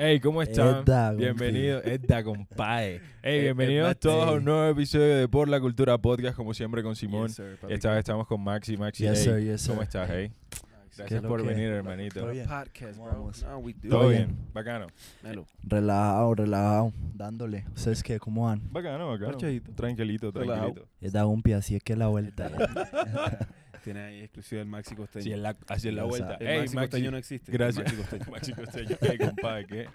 Hey, ¿cómo están? Edda. Bienvenidos, Edda, compadre. Hey, bienvenidos Edda, todos a un nuevo episodio de Por la Cultura Podcast, como siempre con Simón. Yes, sir, papi. Esta vez estamos con Maxi. Maxi, Yes, hey, sir, yes, ¿cómo sir. estás, hey? ¿Qué Gracias por que? venir, hermanito. Todo bien. Podcast, ¿Cómo bro. vamos? No, we do. Todo Todo bien, bien. bacano. Melo. Relajado, relajado, dándole. ¿Ustedes qué? ¿Cómo van? Bacano, bacano. Tranquilito, Relajado. tranquilito. Es da un pie, así es que la vuelta. Tiene ahí exclusiva del Maxi Costeño. Así es la, así es la Ya vuelta. el Hey, Maxi Maxi, Costeño no existe. gracias. El Maxi Costeño. Maxi Costeño. Compadre, ¿qué?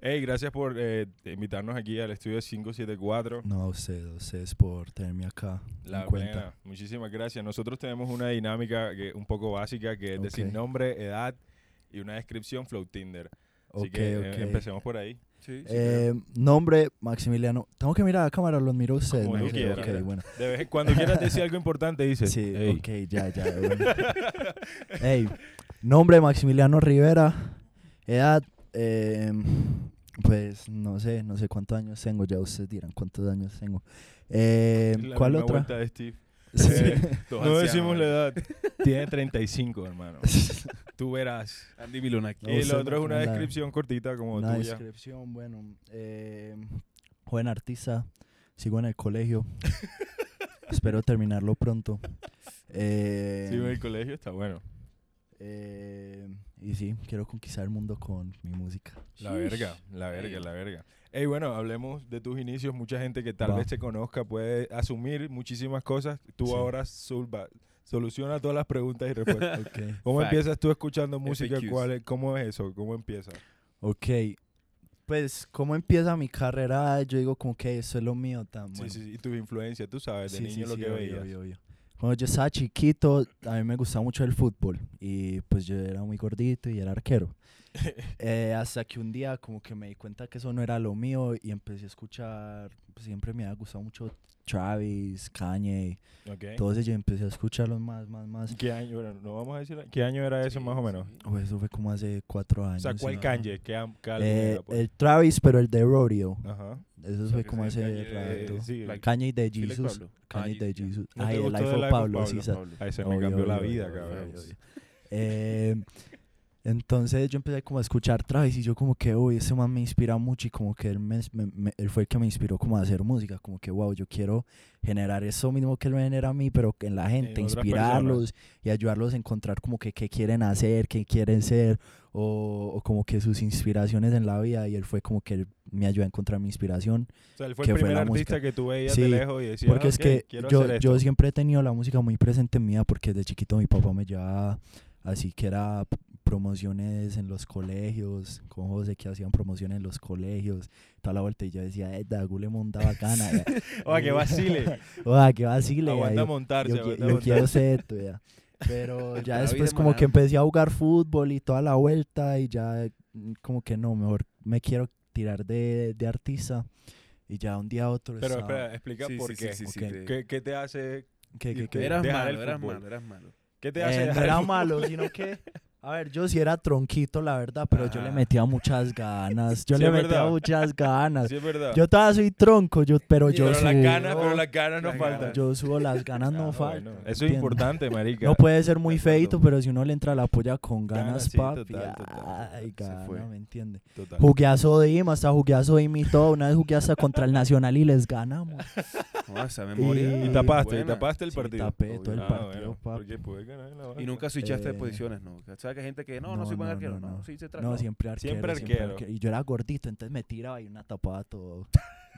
Hey, gracias por eh, invitarnos aquí al estudio 574. no, a ustedes, a ustedes por tenerme acá La en cuenta. plena. Muchísimas gracias. Nosotros tenemos una dinámica que un poco básica que es decir nombre, edad y una descripción Flow Tinder. Así Ok, que eh, ok. empecemos por ahí. Sí, sí, Eh, nombre, Maximiliano. Tengo que mirar a la cámara, los miro a ustedes. Como cuando quieras decir algo importante dices. Sí, "Ey". ok, ya, ya. bueno. Ey, nombre, Maximiliano Rivera. Edad, eh, pues no sé, no sé cuántos años tengo. Ya ustedes dirán cuántos años tengo. Eh, ¿Cuál otra? de Steve. Sí. Eh, no ancianos, decimos la eh. edad. Tiene 35, hermano. Tú verás. Andy Milonaki. No, y lo otro es una la- descripción cortita como Una tuya. descripción, bueno, eh, joven artista, sigo en el colegio, espero terminarlo pronto. Eh, Sí, en el colegio está bueno. eh, y sí, quiero conquistar el mundo con mi música. La verga, la verga, Ey. la verga. Ey, bueno, hablemos de tus inicios. Mucha gente que tal Va. vez te conozca puede asumir muchísimas cosas. Tú Sí. ahora solva- soluciona todas las preguntas y respuestas. Ok. ¿Cómo Fact. empiezas tú escuchando música? ¿Cuál es- ¿Cómo es eso? ¿Cómo empieza? Ok, pues, ¿cómo empieza mi carrera? Yo digo como que eso es lo mío tan Sí, bueno. sí, sí, y tus influencias, tú sabes, de Sí, niño sí, lo sí, que obvio, veías. obvio, obvio. Cuando yo estaba chiquito, a mí me gustaba mucho el fútbol y pues yo era muy gordito y era arquero. Eh, hasta que un día como que me di cuenta que eso no era lo mío y empecé a escuchar, pues, siempre me había gustado mucho Travis, Kanye, Ok. todos ellos empecé a escucharlos más, más, más. ¿Qué año? Bueno, no vamos a decir. ¿Qué año era eso Sí, más o menos? sí. Pues, eso fue como hace cuatro años. O sea, ¿cuál ¿no? Kanye? ¿Qué, qué Eh, era, pues? el Travis, pero el de Rodeo. Ajá. Eso O sea, fue como ese hace Kanye de- rato. sí, like- Kanye de like Jesus. Kanye Ah, de. Jesus. ¿No te Ay, el of Pablo, sí, Pablo? Pablo. Ahí se me cambió la vida, cabrón. Eh, entonces yo empecé como a escuchar Travis y yo como que, uy, ese man me inspira mucho y como que él, me, me- me- él fue el que me inspiró como a hacer música, como que, wow, yo quiero generar eso mismo que él me genera a mí, pero en la gente, inspirarlos y ayudarlos a encontrar como que qué quieren hacer, qué quieren ser o, o como que sus inspiraciones en la vida y él fue como que él me ayudó a encontrar mi inspiración. O sea, él fue que el fue primer la artista música. que tú veías Sí, de lejos y decías, Porque es "Ok, que yo, yo esto". siempre he tenido la música muy presente en mi vida porque desde chiquito mi papá me llevaba así que era promociones en los colegios, con José que hacían promociones en los colegios, toda la vuelta y yo decía, eh, Dagule monta bacana. ya". Oa, que vacile. Oa, que vacile. Aguanta yo- montarse, yo, aguanta yo montarse. quiero ser esto, ya. Pero ya después es como que empecé a jugar fútbol y toda la vuelta y ya mm, como que no, mejor me quiero tirar de, de artista y ya un día a otro Pero estaba- espera, explica Sí, por sí, qué. sí, sí, Ok. te- ¿Qué, qué te hace, que, que, que- Eras malo, eras malo, eras malo. qué te Eh, hace no dejar el era malo, sino que, a ver, yo sí era tronquito, la verdad, pero yo le Ajá. metía muchas ganas. Yo Sí, le metía verdad. muchas ganas. Sí, es verdad. Yo todavía soy tronco, yo, pero yo pero subo. las ganas, pero las ganas no faltan. Yo subo las ganas, no Ah, faltan. bueno, Eso es importante, marica. No puede ser muy De feito, pero si uno le entra la polla con Ganas, papi. total, total. Ay, Se gana, fue. ¿me entiende? Total. Jugué a Sodim, hasta jugué a Sodim y todo. Una vez jugué hasta contra el Nacional y les ganamos. No, esa memoria. Y tapaste, y tapaste el Sí, partido. tapé todo el Ah, partido, bueno, papi. Porque pude ganar la Y nunca switchaste de Eh, posiciones, ¿no? ¿Sabes que hay gente que no, no, no, soy buen no, arquero? no, No, no. sí se trata. No, siempre arquero. Siempre Siempre arquero. Y yo era gordito, entonces me tiraba y una tapada todo,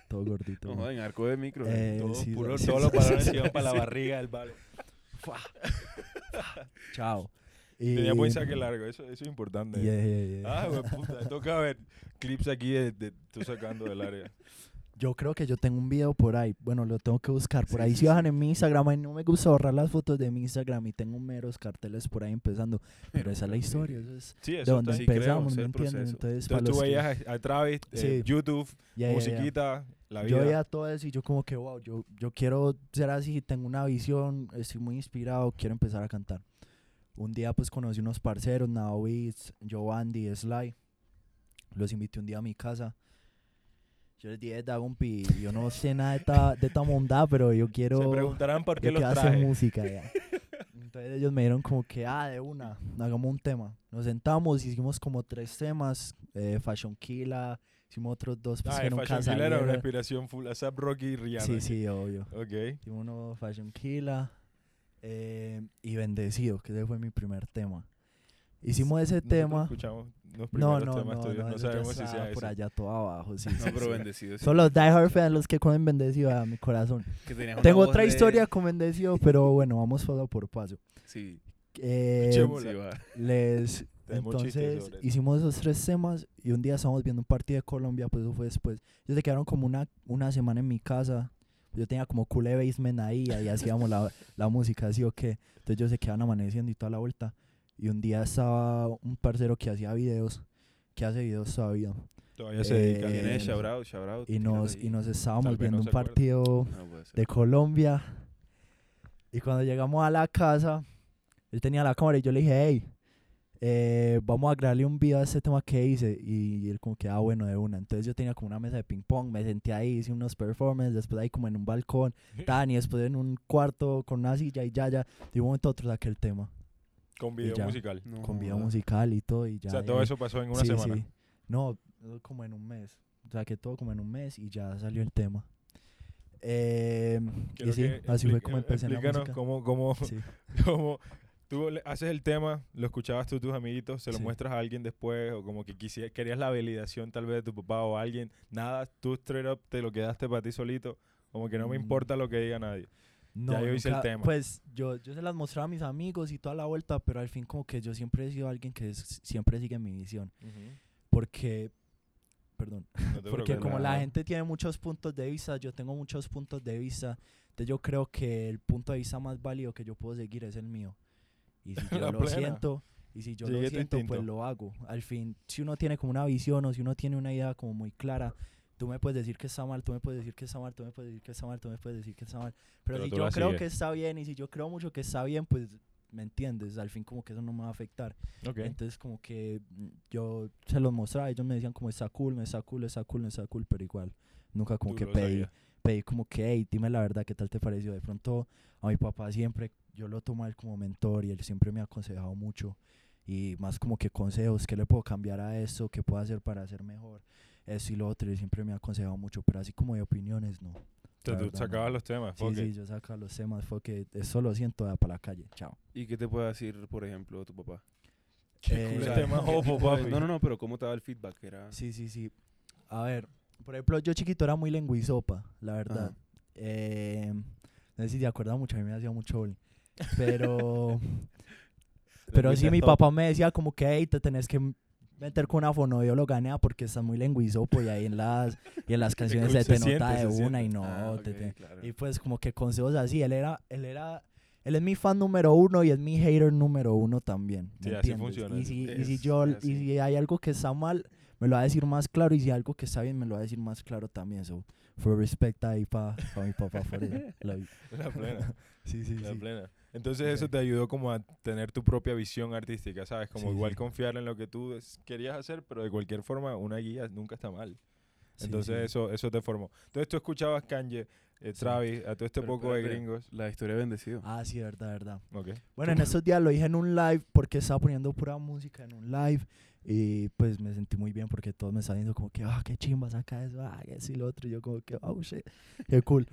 todo gordito. No, joden, arco de micro. Eh, Todo sí, puro- sí, todos sí, los balones iban sí, para la sí. barriga del balón. Chao. Y, Tenía buen saque largo, eso, eso es importante. Yeah, yeah, yeah. Ah, güey, puta, toca ver clips aquí de, de tú sacando del área. Yo creo que yo tengo un video por ahí. Bueno, lo tengo que buscar. Por Sí, ahí sí, si bajan sí. en mi Instagram, no me gusta borrar las fotos de mi Instagram y tengo meros carteles por ahí empezando. Pero esa es la historia, eso es Sí, de eso donde creo, empezamos, es ¿me proceso. Entonces, Entonces tú los que- veías a, Travis, eh. YouTube, ya. musiquita, la vida. Yo veía todo eso y yo como que, wow, yo, yo quiero ser así, tengo una visión, estoy muy inspirado, quiero empezar a cantar. Un día pues conocí unos parceros, Now Beats, Joe Andy, Sly. Los invité un día a mi casa. Yo les dije, Dagumpi, yo no sé nada de esta, de esta mondad, pero yo quiero, Se preguntarán por qué yo los traje. música ya. Entonces ellos me dieron como que, ah, de una, hagamos un tema. Nos sentamos, hicimos como tres temas, eh, Fashion Killa, hicimos otros dos pues, Ah, que Fashion Killer era una inspiración full ASAP Rocky y Rihanna. Sí, sí, obvio. Ok. Hicimos uno Fashion Killa eh, y Bendecido, que ese fue mi primer tema. Hicimos ese Nosotros tema. escuchamos los No, primeros no, temas no, tuyos. no, No, sabemos si sea por allá todo abajo, sí. No, sí, pero sí. bendecido. sí. Son los Die Hard fans los que comen Bendecido a mi corazón. Tengo otra de- historia con Bendecido, pero bueno, vamos paso por paso. Sí, Eh, les entonces hicimos esos tres temas y un día estábamos viendo un partido de Colombia, pues eso fue después. Ellos se quedaron como una, una semana en mi casa. Yo tenía como culé basement ahí, ahí hacíamos la, la música, así o qué. Entonces ellos se quedaban amaneciendo y toda la vuelta. Y un día estaba un parcero que hacía videos, que hace videos todavía. Todavía se dedica. ¿Quién es? Eh, Shout out, shout out. Y nos, y nos estábamos viendo no un partido No de Colombia. Y cuando llegamos a la casa, él tenía la cámara y yo le dije, hey, eh, vamos a grabarle un video a este tema que hice. Y él como que, ah, bueno, de una. Entonces yo tenía como una mesa de ping pong, me senté ahí, hice unos performances, después ahí como en un balcón, tan, y después en un cuarto con una silla y ya, ya. De un momento a otro saqué el tema, Con video ya. musical. No con video musical y todo. Y ya, o sea, todo eso pasó en una sí, semana. sí. No, como en un mes. Saqué todo como en un mes y ya salió el tema. Eh, y sí, que así fue como empecé en la explícanos música. cómo, cómo, Sí. cómo tú le- haces el tema, lo escuchabas tú, tus amiguitos, se lo Sí. muestras a alguien después, o como que quisieras, querías la validación tal vez de tu papá o alguien, nada, tú straight up te lo quedaste para ti solito, como que no me Mm. importa lo que diga nadie. No, yo hice el nunca- tema. Pues yo, yo se las mostraba a mis amigos y toda la vuelta, pero al fin como que yo siempre he sido alguien que es- siempre sigue mi visión. Porque, perdón, No porque como la nada. gente tiene muchos puntos de vista, yo tengo muchos puntos de vista, entonces yo creo que el punto de vista más válido que yo puedo seguir es el mío. Y si yo La lo plena. siento, y si yo Sigue lo siento, pues lo hago. Al fin, si uno tiene como una visión o si uno tiene una idea como muy clara, tú me puedes decir que está mal, tú me puedes decir que está mal, tú me puedes decir que está mal, tú me puedes decir que está mal. Pero, Pero si yo creo que está bien y si yo creo mucho que está bien, pues me entiendes. Al fin como que eso no me va a afectar. Ok. Entonces como que mm, yo se los mostraba, ellos me decían como está cool, no está cool, está cool, no está cool, pero igual. Nunca como Tú que pedí, sabías. pedí como que, hey, dime la verdad, ¿qué tal te pareció? De pronto a mi papá siempre, yo lo tomo a él como mentor y él siempre me ha aconsejado mucho. Y más como que consejos, ¿qué le puedo cambiar a esto? ¿Qué puedo hacer para hacer mejor? Eso y lo otro, y siempre me ha aconsejado mucho, pero así como de opiniones, no. La tú sacabas no. los temas. Sí, sí, yo sacaba los temas, fue que eso lo siento, da para la calle, chao. ¿Y qué te puede decir, por ejemplo, tu papá? Qué Eh, cool o sea, más ojo, papi. No, no, no, pero ¿cómo te daba el feedback? Era... Sí, sí, sí. A ver, por ejemplo, yo chiquito era muy lenguizopa, la verdad. Eh, no sé si te acuerdas mucho, a mí me hacía mucho bullying. Pero, pero sí, mi papá me decía como que, hey, te tenés que meter con una fonoaudióloga nea porque estás muy lenguizopo y ahí en las, y en las canciones se se te nota siente, de se una y no. Ah, te- ok, te- claro. y pues como que consejos así, él era, él era, él es mi fan número uno y es mi hater número uno también. ¿me Sí, así funciona, Y si, y si yo, y si hay algo que está mal, me lo va a decir más claro y si hay algo que está bien, me lo va a decir más claro también. So, for respect ahí para mi papá. for. La plena. Sí, sí, La sí. plena. Entonces Ok. eso te ayudó como a tener tu propia visión artística, ¿sabes? Como Sí, igual sí. confiar en lo que tú es- querías hacer, pero de cualquier forma una guía nunca está mal. Entonces sí. eso eso te formó. Entonces tú escuchabas Kanye, eh, Sí. Travis, a todo este Pero poco de espérate, gringos. La historia de bendecido. Ah, sí, verdad, verdad. Ok. Bueno, en estos días lo dije en un live porque estaba poniendo pura música en un live y pues me sentí muy bien porque todos me estaban diciendo como que, ah, qué chimba saca eso, ah, que sí, lo otro. Y yo como que, oh, shit, qué cool.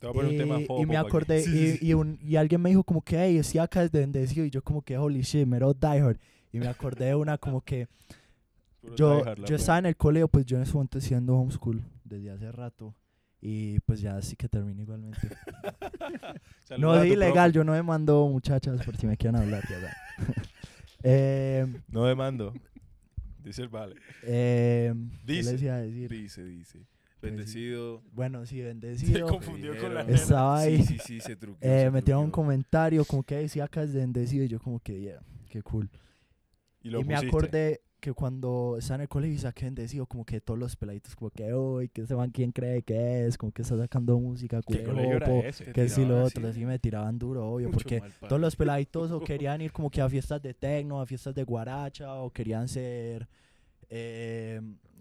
Te voy a poner un tema y, me acordé, Sí, sí, sí. y, y, un- y alguien me dijo como que, hey, estoy acá desde bendecido. Y yo como que, holy shit, mero diehard. Y me acordé de una como que Puro yo, yo estaba en el colegio, pues yo en ese momento siendo homeschool desde hace rato. Y pues ya sí que terminé igualmente. No es ilegal, yo no me mando muchachas por si me quieren hablar. ya, eh, No demando. Dice el vale. eh, ¿qué Dice. decir? Dice, dice. Pues. Bendecido. Bueno, sí, Se bendecido. confundió con la nena. Estaba ahí. Sí, sí, sí, se truqueó. Eh, se metieron un comentario como que decía acá desde bendecido. Y yo como que, yeah, qué cool. Y, Y, lo me pusiste. acordé que cuando estaba en el colegio y saqué bendecido, como que todos los peladitos, como que, uy, que ese man quién cree que es, como que está sacando música, ¿Qué colegio que sí lo otro, así. me tiraban duro, obvio, Mucho porque todos los peladitos o querían ir como que a fiestas de tecno, a fiestas de guaracha, o querían ser eh,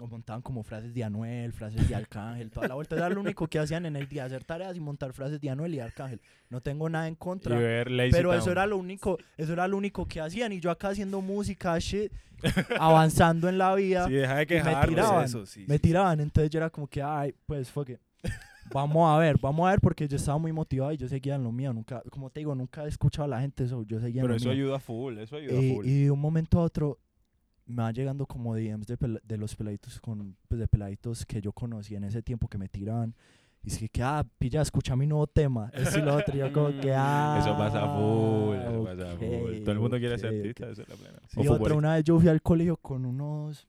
montaban como frases de Anuel, frases de Arcángel, toda la vuelta. Era lo único que hacían en el día, hacer tareas y montar frases de Anuel y Arcángel. No tengo nada en contra. Pero eso era lo único, eso era lo único que hacían. Y yo acá haciendo música, shit, avanzando en la vida, Sí, deja de me quejarme. tiraban. Eso, sí, me tiraban. Entonces yo era como que, ay, pues fuck it. Vamos a ver, vamos a ver, porque yo estaba muy motivado y yo seguía en lo mío. Nunca, como te digo, nunca he escuchado a la gente eso. Yo seguía en Pero lo eso mío. ayuda full, eso ayuda full. y de un momento a otro me van llegando como DMs de, de los peladitos con pues de peladitos que yo conocí en ese tiempo que me tiraban. Y es que, ah, pilla, escucha mi nuevo tema. Esto y lo otro. Y yo como que, ah. Eso pasa full, eso pasa full. Todo el mundo quiere ser artista, ok. eso es la plena. Y otra, una vez yo fui al colegio con unos,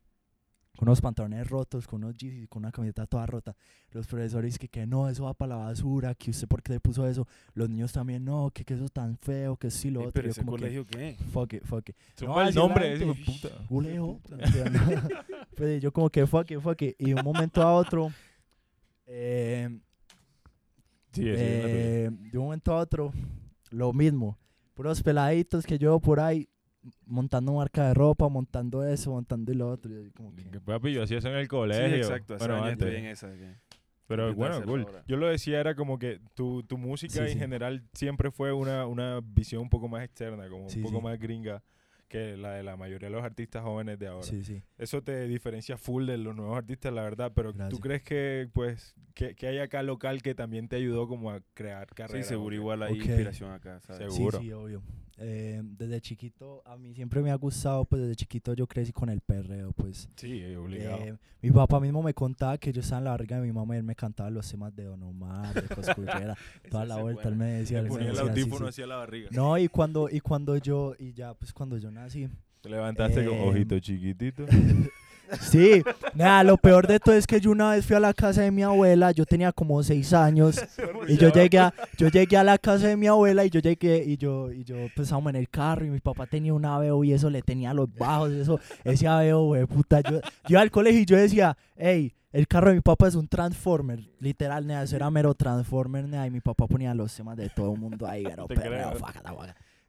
con unos pantalones rotos, con unos jeans con una camiseta toda rota. Los profesores que, que no, eso va para la basura, que usted por qué le puso eso. Los niños también, no, que, que eso es tan feo, que sí lo Ey, otro. pero yo ese como que, colegio, ¿qué? fuck it, fuck it. No, el nombre, de puta. Ulejo. pues yo como que fuck it, fuck it. Y de un momento a otro, eh, Sí, es eh, de un momento a otro, lo mismo. Puros peladitos que yo por ahí montando marca de ropa, montando eso, montando y lo otro. y como que- Papi, yo hacía eso en el Sí, colegio. exacto. Hace Bueno, años antes. estoy en esa. que- Pero bueno, cool. ahora. Yo lo decía, era como que tu, tu música Sí, en sí. general siempre fue una, una visión un poco más externa, como Sí, un poco sí. más gringa que la de la mayoría de los artistas jóvenes de ahora. Sí, sí. Eso te diferencia full de los nuevos artistas, la verdad, pero ¿tú Gracias. crees que pues que, que hay acá local que también te ayudó como a crear Sí, carrera? seguro igual hay Ok. inspiración acá, ¿sabes? Seguro. Sí, sí, obvio. Eh, desde chiquito, a mí siempre me ha gustado, pues desde chiquito yo crecí con el perreo, pues. Sí, obligado. Eh, mi papá mismo me contaba que yo estaba en la barriga de mi mamá y él me cantaba los temas de Don Omar, de Coscullera, toda la vuelta, él me decía, Le ponía el decía, sí, audífono sí. hacia la barriga. No, y cuando, y cuando yo, y ya, pues cuando yo nací, Te levantaste con Eh, ojito chiquitito. Sí, nada, lo peor de todo es que yo una vez fui a la casa de mi abuela, yo tenía como seis años y yo llegué a, yo llegué a la casa de mi abuela y yo llegué y yo y yo pues en el carro y mi papá tenía un aveo y eso le tenía los bajos, eso ese aveo, güey, puta, yo, yo iba al colegio y yo decía, hey, el carro de mi papá es un transformer, literal, nea, eso era mero transformer, nea, y mi papá ponía los temas de todo el mundo ahí, pero Te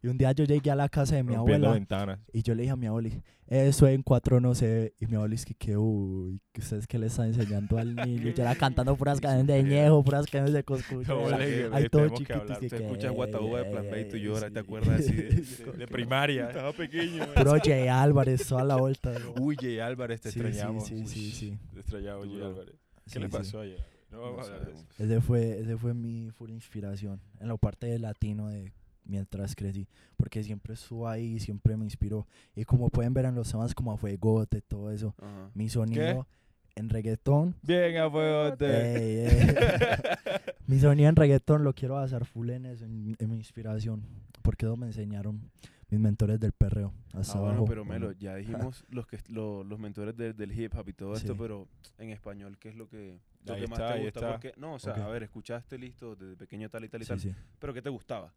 Y un día yo llegué a la casa de mi abuela ventanas. y yo le dije a mi abuela, eso en cuatro no se ve. Y mi abuela es que, que uy, que ustedes que le están enseñando al niño. Yo era cantando puras canciones de ñejo, puras canciones de coscucha. que- todo chiquito. que, que, escuchas Guataúba de ay, Plan B y tú ay, lloras, sí. ¿te acuerdas así de- De, de primaria. Estaba pequeño. Puro Jay Álvarez, toda la vuelta. Uy, Jay Álvarez, te Sí, extrañamos. Sí, sí, Uy, sí. Te extrañamos, Jay Duro. Álvarez. ¿Qué Sí, le pasó a Jay Álvarez? No vamos a hablar de eso. Ese fue, ese fue mi full inspiración en la parte de latino de mientras crecí, porque siempre estuvo ahí, siempre me inspiró. Y como pueden ver en los temas como Fuegote, todo eso, Ajá. mi sonido en reggaetón Bien, a fuegote. Mi sonido en reggaetón lo quiero basar full en eso, en, en mi inspiración. Porque eso me enseñaron mis mentores del perreo. Hasta Ah, bueno, pero Melo, ya dijimos los que lo- los mentores del- del hip hop y todo esto, Sí. pero en español, ¿qué es lo que, lo que más está, te ahí gusta? Porque, no, o sea, Ok. a ver, escuchaste listo desde pequeño tal y tal y Sí, tal, sí. pero ¿qué te gustaba?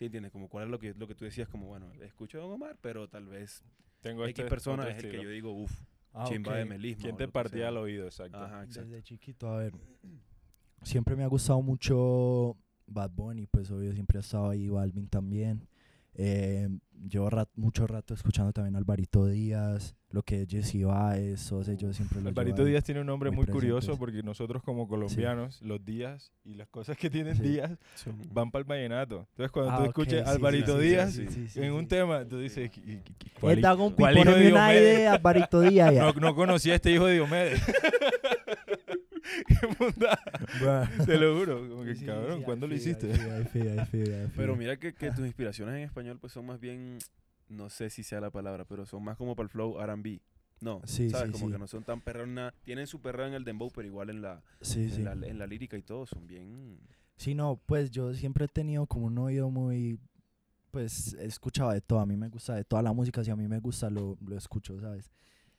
¿Sí entiendes? Como cuál es lo que, lo que tú decías, como, bueno, escucho a Don Omar, pero tal vez Tengo X este persona es el que yo digo, uff, Ah, chimba de melisma. ¿Quién te partía al oído? Exacto. Ajá, exacto. Desde chiquito, a ver. Siempre me ha gustado mucho Bad Bunny, pues obvio, siempre ha estado ahí. Balvin también. Eh, llevo rat- mucho rato escuchando también a Alvarito Díaz, lo que es Jesse Baez, todos ellos siempre lo Alvarito. Díaz tiene un nombre muy muy curioso porque nosotros como colombianos, los días y las cosas que tienen Sí. días van para el vallenato. Entonces cuando Ah, tú escuches sí, Alvarito Díaz sí, sí, sí, en un sí. tema, tú dices, "¿Y- y- y- cuál cuál hijo de Diomedes?" Alvarito Díaz. No, no conocía a este hijo de Diomedes. Qué Bruh. te lo juro. Como que, Sí, cabrón, sí, ¿cuándo lo feel, hiciste? I feel, I feel, I Pero mira que, que tus inspiraciones en español pues son más bien, no sé si sea la palabra, pero son más como para el flow R&B. No, Sí, ¿sabes? como que no son tan perronas. Tienen su perreo en el dembow, pero igual en la, en la, en la lírica y todo son bien... Sí, no, pues yo siempre he tenido como un oído muy, pues he escuchado de todo, a mí me gusta de toda la música, si a mí me gusta lo, lo escucho, ¿sabes?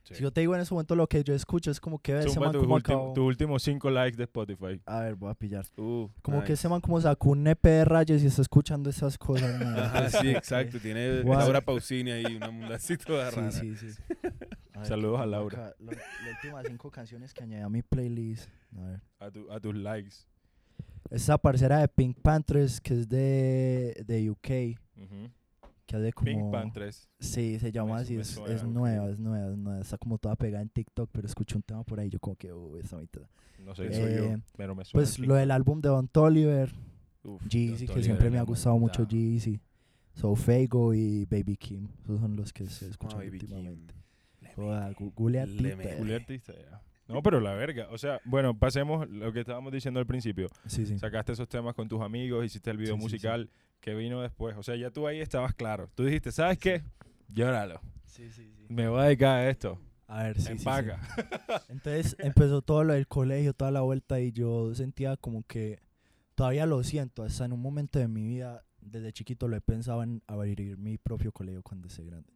Sí. Si yo te digo en ese momento lo que yo escucho es como que ese man como tus últimos cinco likes de Spotify. A ver, voy a pillar. Uh, Como que ese man como sacó un EP de rayas y está escuchando esas cosas. ¿no? Ajá, sí, exacto. Tiene. Laura Pausini ahí, una mundacito de rara. Sí, sí, sí. A ver, Saludos a Laura. Las últimas cinco canciones que añadí a mi playlist. A ver. A, tu- a tus likes. Esta parcera de Pink Panthers que es de, de UK. Ujú. Que hace Pink como... Pan 3. Sí, se llama Me- así, me es, suena, es nueva, es nueva, es nueva. Está como toda pegada en TikTok, pero escuché un tema por ahí, yo como que, uy, esa mitad. No sé Eh, soy yo, pero me suena. Pues lo del álbum de Don Toliver, Jeezy, que siempre me ha gustado mucho. Jeezy. So Fego y Baby Kim, esos son los que se escuchan Kim. últimamente. Le Joda, mete. gu- googlea le Tita. mete. Julio artista, ya. No, pero la verga. O sea, bueno, pasemos lo que estábamos diciendo al principio. Sí, sí. Sacaste esos temas con tus amigos, hiciste el video sí. musical. Que vino después? O sea, ya tú ahí estabas claro. Tú dijiste, ¿sabes qué? Llóralo. Sí, sí, sí. Me voy a dedicar a esto. A ver, sí, sí, sí. Empaca. Entonces empezó todo lo del colegio, toda la vuelta y yo sentía como que todavía lo siento, hasta en un momento de mi vida, desde chiquito lo he pensado en abrir mi propio colegio cuando esté grande.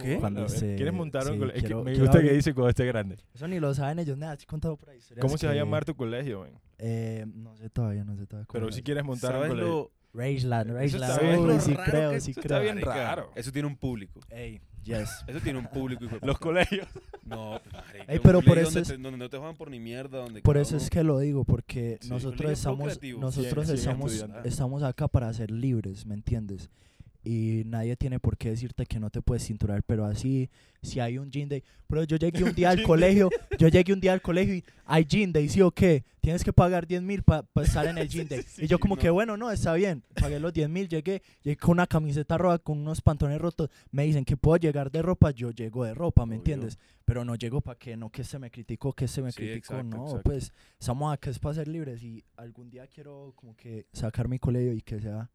¿Qué? Cuando se- ¿Quieres montar un sí, colegio? Es que quiero- me gusta que dice cuando esté grande. Eso ni lo saben ellos, nada, estoy contado por ahí. ¿Cómo se va a llamar tu colegio, man? Eh, no sé todavía, no sé todavía. Pero si es. quieres montar un ¿Sabes colegio. lo, Rangeland, Eso está Rangeland. bien. Uy, sí creo, sí eso está creo. bien Marica, raro. Eso tiene un público. Ey, yes. Eso tiene un público. hijo de Los puta. colegios. No, marica, Ey, un pero por colegio eso donde, es- te- donde no te juegan por ni mierda. Donde Por cada eso es que lo digo, porque Sí, nosotros colegio estamos, nosotros estamos, estamos acá para ser libres, ¿me entiendes? Y nadie tiene por qué decirte que no te puedes cinturar, pero así, si hay un gym day. Pero yo llegué un día al colegio, yo llegué un día al colegio y hay gym day, ¿sí o qué? Tienes que pagar 10 mil para estar en el gym day. Sí, y yo como no. que, bueno, no, está bien. Pagué los 10 mil, llegué, llegué con una camiseta roja, con unos pantalones rotos. Me dicen que puedo llegar de ropa, yo llego de ropa, ¿me Obvio. entiendes? Pero no llego para que no que se me criticó, que se me Sí, criticó, exacto, no, exacto. pues estamos acá es para ser libres y algún día quiero como que sacar mi colegio y que sea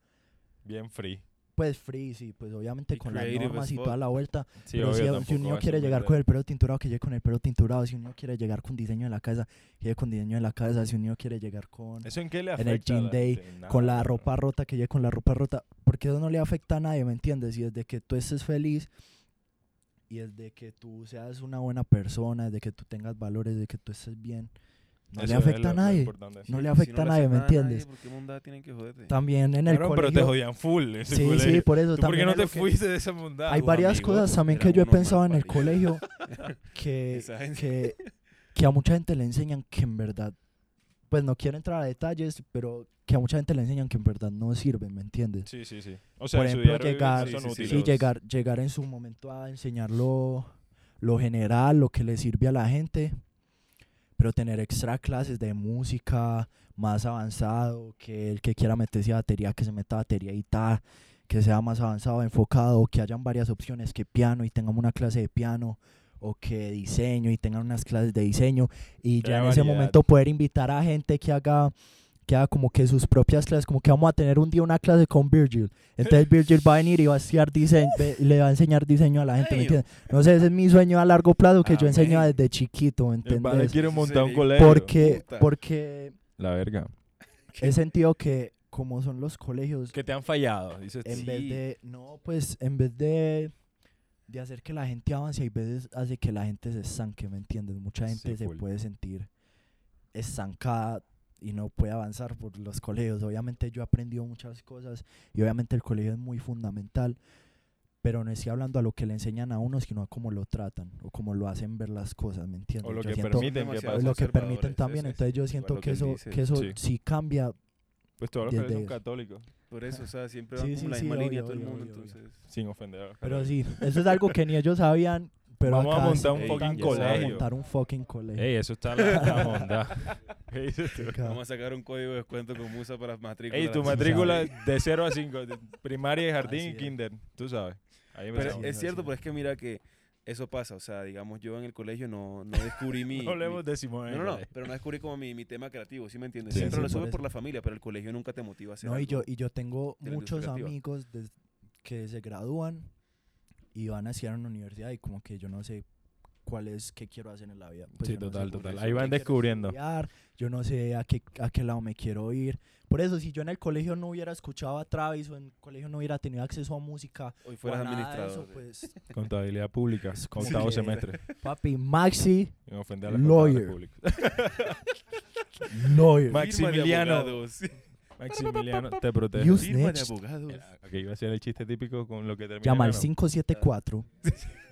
Bien free. Pues free, sí, pues obviamente Y con las normas as y toda la vuelta. Sí, pero obvio, si, si vas a quiere llegar con el pelo tinturado, que llegue con el pelo tinturado. Si uno quiere llegar con diseño de la casa, que llegue con diseño de la casa. Si uno quiere llegar con, ¿Eso en qué le en afecta? el a gym la day? Nada, con la ropa rota, que llegue con la ropa rota. Porque eso no le afecta a nadie, ¿me entiendes? Y desde que tú estés feliz y desde que tú seas una buena persona, desde que tú tengas valores, desde que tú estés bien, no Eso le afecta a nadie. importante. No Sí, le si afecta a nadie, ¿me nadie, entiendes? ¿Por qué mondada tienen que joderte? También en el Cabrón, pero te colegio. jodían full Sí, colegio. sí, por eso ¿Tú por qué también no te fuiste de esa mundada? Hay varias amigos cosas también que yo he pensado en el colegio que, que, que a mucha gente le enseñan que en verdad, pues no quiero entrar a detalles, pero que a mucha gente le enseñan que en verdad no sirven, ¿me entiendes? Sí, sí, sí. O sea, Por ejemplo, llegar, son sí, sí. Sí, llegar, llegar en su momento a enseñar lo, lo general, lo que le sirve a la gente, pero tener extra clases de música más avanzado, que el que quiera meterse a batería, que se meta a batería y tal, que sea más avanzado, enfocado, que hayan varias opciones, que piano y tengamos una clase de piano, o que diseño y tengan unas clases de diseño, y ya en ese momento poder invitar a gente que haga que haga como que sus propias clases, como que vamos a tener un día una clase con Virgil. Entonces Virgil va a venir y va a estudiar diseño, y le va a enseñar diseño a la gente, ¿me entiendes? No sé, ese es mi sueño a largo plazo que yo enseño desde chiquito, ¿me El padre entiendes? quiere montar un colegio. Porque, puta. porque La verga. he sentido que como son los colegios, Que te han fallado, dices tú. en vez Sí. de, no, pues en vez de, de hacer que la gente avance, hay veces hace que la gente se estanque, ¿me entiendes? Mucha Sí, gente se full. puede sentir estancada y no puede avanzar por los colegios. Obviamente yo he aprendido muchas cosas y obviamente el colegio es muy fundamental, pero no estoy hablando a lo que le enseñan a uno, sino a cómo lo tratan o cómo lo hacen ver las cosas, ¿me entiendes? O lo Yo que siento- permiten que lo que permiten también, es, entonces yo siento que que eso, dice. que eso Sí. sí cambia Pues todos los son católicos. Por eso, o sea, siempre van Sí, como sí, la sí, misma línea obvio, todo el mundo, obvio, obvio. entonces... Sin ofender a los Pero sí, eso es algo que ni ellos sabían, pero Vamos a montar un fucking encanta, vamos a colegio. montar un fucking colegio. Ey, eso está la, la onda. ¿Qué dices tú? Acá. Vamos a sacar un código de descuento con Musa para matrícula. Ey, tu matrícula de 0 a 5, de primaria, jardín y kinder, tú sabes. Ahí me Pero es cierto, pero es que mira que eso pasa, o sea, digamos, yo en el colegio no, no descubrí mi... No hablemos de Simón. No, no, no, pero no descubrí como mi, mi tema creativo, ¿sí me entiendes? Sí, Siempre sí, lo sube por la familia, pero el colegio nunca te motiva a hacer No, y yo, algo. y yo tengo de muchos amigos des- que se gradúan y van a estudiar en la universidad y como que yo no sé cuál es qué quiero hacer en la vida. Pues Sí, yo no sé total, total. Ahí van descubriendo. estudiar, yo no sé a qué, a qué lado me quiero ir. Por eso, si yo en el colegio no hubiera escuchado a Travis o en el colegio no hubiera tenido acceso a música Hoy fueras administrador. eso, pues, Contabilidad pública, que- semestre. papi, Maxi, Lawyer. lawyer. Maximiliano. Maximiliano, te protege. You Firma de snitched. abogados. Era- Aquí iba a ser el chiste típico con lo que termina. Llama al ano. 574.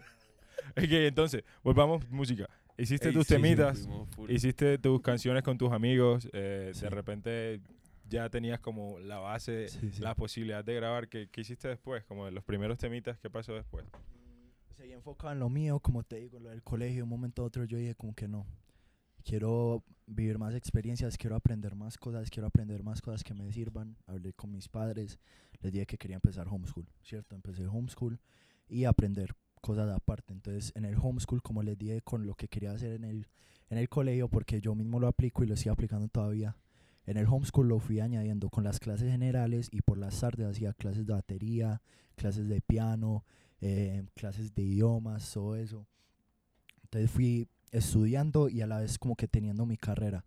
Ok, entonces, volvamos música. Hiciste Ey, tus sí, temitas, hiciste tus canciones con tus amigos, eh, Sí. de repente ya tenías como la base, Sí, sí. la posibilidad de grabar. ¿Qué, qué hiciste después? Como de los primeros temitas, ¿qué pasó después? Seguí enfocado en lo mío, como te digo, lo del colegio. De un momento a otro yo dije como que no. Quiero vivir más experiencias, quiero aprender más cosas, quiero aprender más cosas que me sirvan. Hablé con mis padres, les dije que quería empezar homeschool, ¿cierto? Empecé homeschool y aprender cosas aparte. Entonces, en el homeschool, como les dije, con lo que quería hacer en el, en el colegio, porque yo mismo lo aplico y lo estoy aplicando todavía. En el homeschool lo fui añadiendo con las clases generales y por las tardes hacía clases de batería, clases de piano, eh, clases de idiomas, todo eso. Entonces fui estudiando y a la vez como que teniendo mi carrera.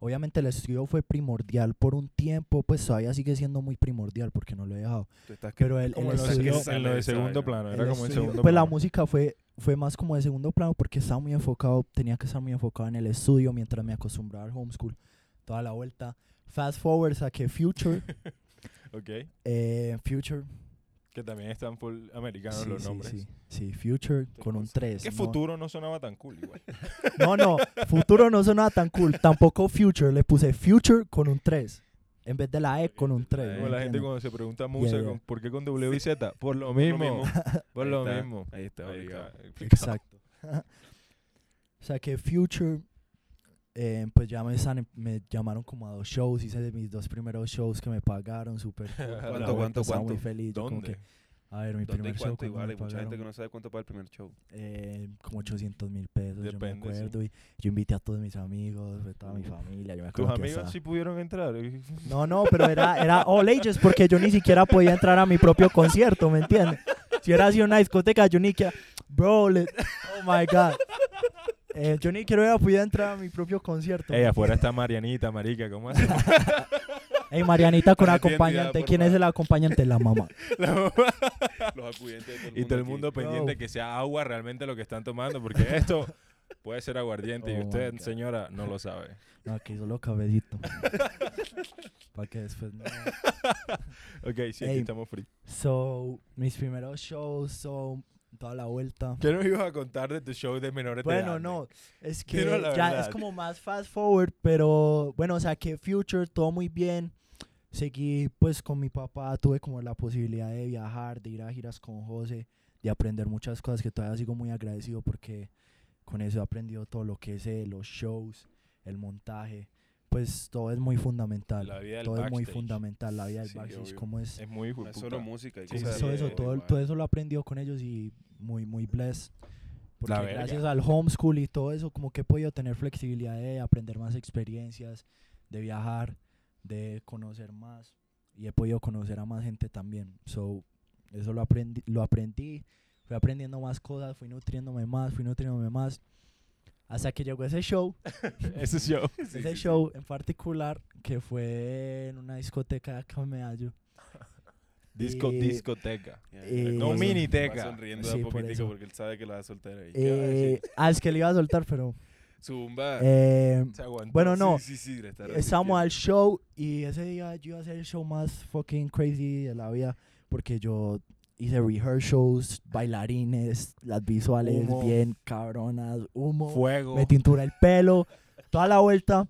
Obviamente el estudio fue primordial por un tiempo, pues todavía sigue siendo muy primordial porque no lo he dejado. Pero el, el Como en lo, estudio- en lo de segundo plano, era como en segundo pues la plano. música fue, fue más como de segundo plano porque estaba muy enfocado, tenía que estar muy enfocado en el estudio mientras me acostumbraba al homeschool toda la vuelta. Fast forward saqué Future, Ok, eh, Future, que también están full americanos sí, los sí, nombres. sí, sí, Future con un 3. Que futuro no sonaba tan cool igual. No, no, futuro no sonaba tan cool. Tampoco future, le puse future con un 3. En vez de la E con un 3. Como la gente cuando se pregunta yeah. con- ¿por qué con W y Z? Por lo Por lo mismo. mismo. Por Ahí lo está, mismo. Ahí está, Ahí está. Exacto. o sea que future, eh, pues ya me, están- me llamaron como a dos shows. Hice de mis dos primeros shows que me pagaron súper. ¿Cuánto, vuelta, cuánto, estaba muy cuánto? feliz. yo como ¿Dónde? que, a ver, mi ¿Dónde y primer show cuánto? Igual me hay mucha gente que no sabe cuánto paga el primer show. eh, como 800 mil pesos, yo Depende, me sí. acuerdo. Y yo invité a todos mis amigos, fue toda mi familia. Yo me Tus amigos sí pudieron entrar. No, no, pero era, era all ages porque yo ni siquiera podía entrar a mi propio concierto, ¿me entiendes? Si era así una discoteca, yo ni que... Bro, le- oh my God. Eh, yo ni quiero poder entrar a mi propio concierto. Ey, afuera está Marianita, marica, ¿cómo hace? Ey, Marianita con acompañante. ¿Quién es el acompañante? La mamá. Los acudientes de todo el y todo el aquí. mundo pendiente que sea agua realmente lo que están tomando, porque esto puede ser aguardiente y Oh my usted, God. señora, no lo sabe. No, aquí solo cabecito. Para que después no... Ok, sí, aquí Ey. estamos free. So, mis primeros shows son toda la vuelta. ¿Qué nos ibas a contar de tu show de menores de edad? Bueno, no, es que ya verdad. es como más fast forward, pero bueno, o sea que Future, todo muy bien. Seguí pues con mi papá, tuve como la posibilidad de viajar, de ir a giras con José, de aprender muchas cosas que todavía sigo muy agradecido porque con eso he aprendido todo lo que sé, los shows, el montaje, pues todo es muy fundamental. La vida del todo es muy backstage. fundamental, la vida del Sí, backstage, obvio. cómo es Es muy es solo música. Sí, eso, sí, todo, todo eso lo he aprendido con ellos y muy, muy blessed. Porque gracias al homeschool y todo eso, como que he podido tener flexibilidad de aprender más experiencias, de viajar, de conocer más. Y he podido conocer a más gente también. So, eso lo aprendí, lo aprendí, fui aprendiendo más cosas, fui nutriéndome más, fui nutriéndome más. Hasta que llegó ese show, Ese show. Sí, ese sí, sí. show en particular, que fue en una discoteca de Medallo. Disco, Y- discoteca. Eh, No, son- miniteca. va sonriendo Sí, de a por poquitico eso. porque él sabe que la va a soltar ahí. Eh, ah, es que le iba a soltar, pero... Zumba. eh, Se aguantó. bueno, no, Sí, sí, Estábamos al resistiendo. show y ese día yo iba a hacer el show más fucking crazy de la vida porque yo hice rehearsals, bailarines, las visuales Humo. bien cabronas, humo, Fuego. me tintura el pelo, toda la vuelta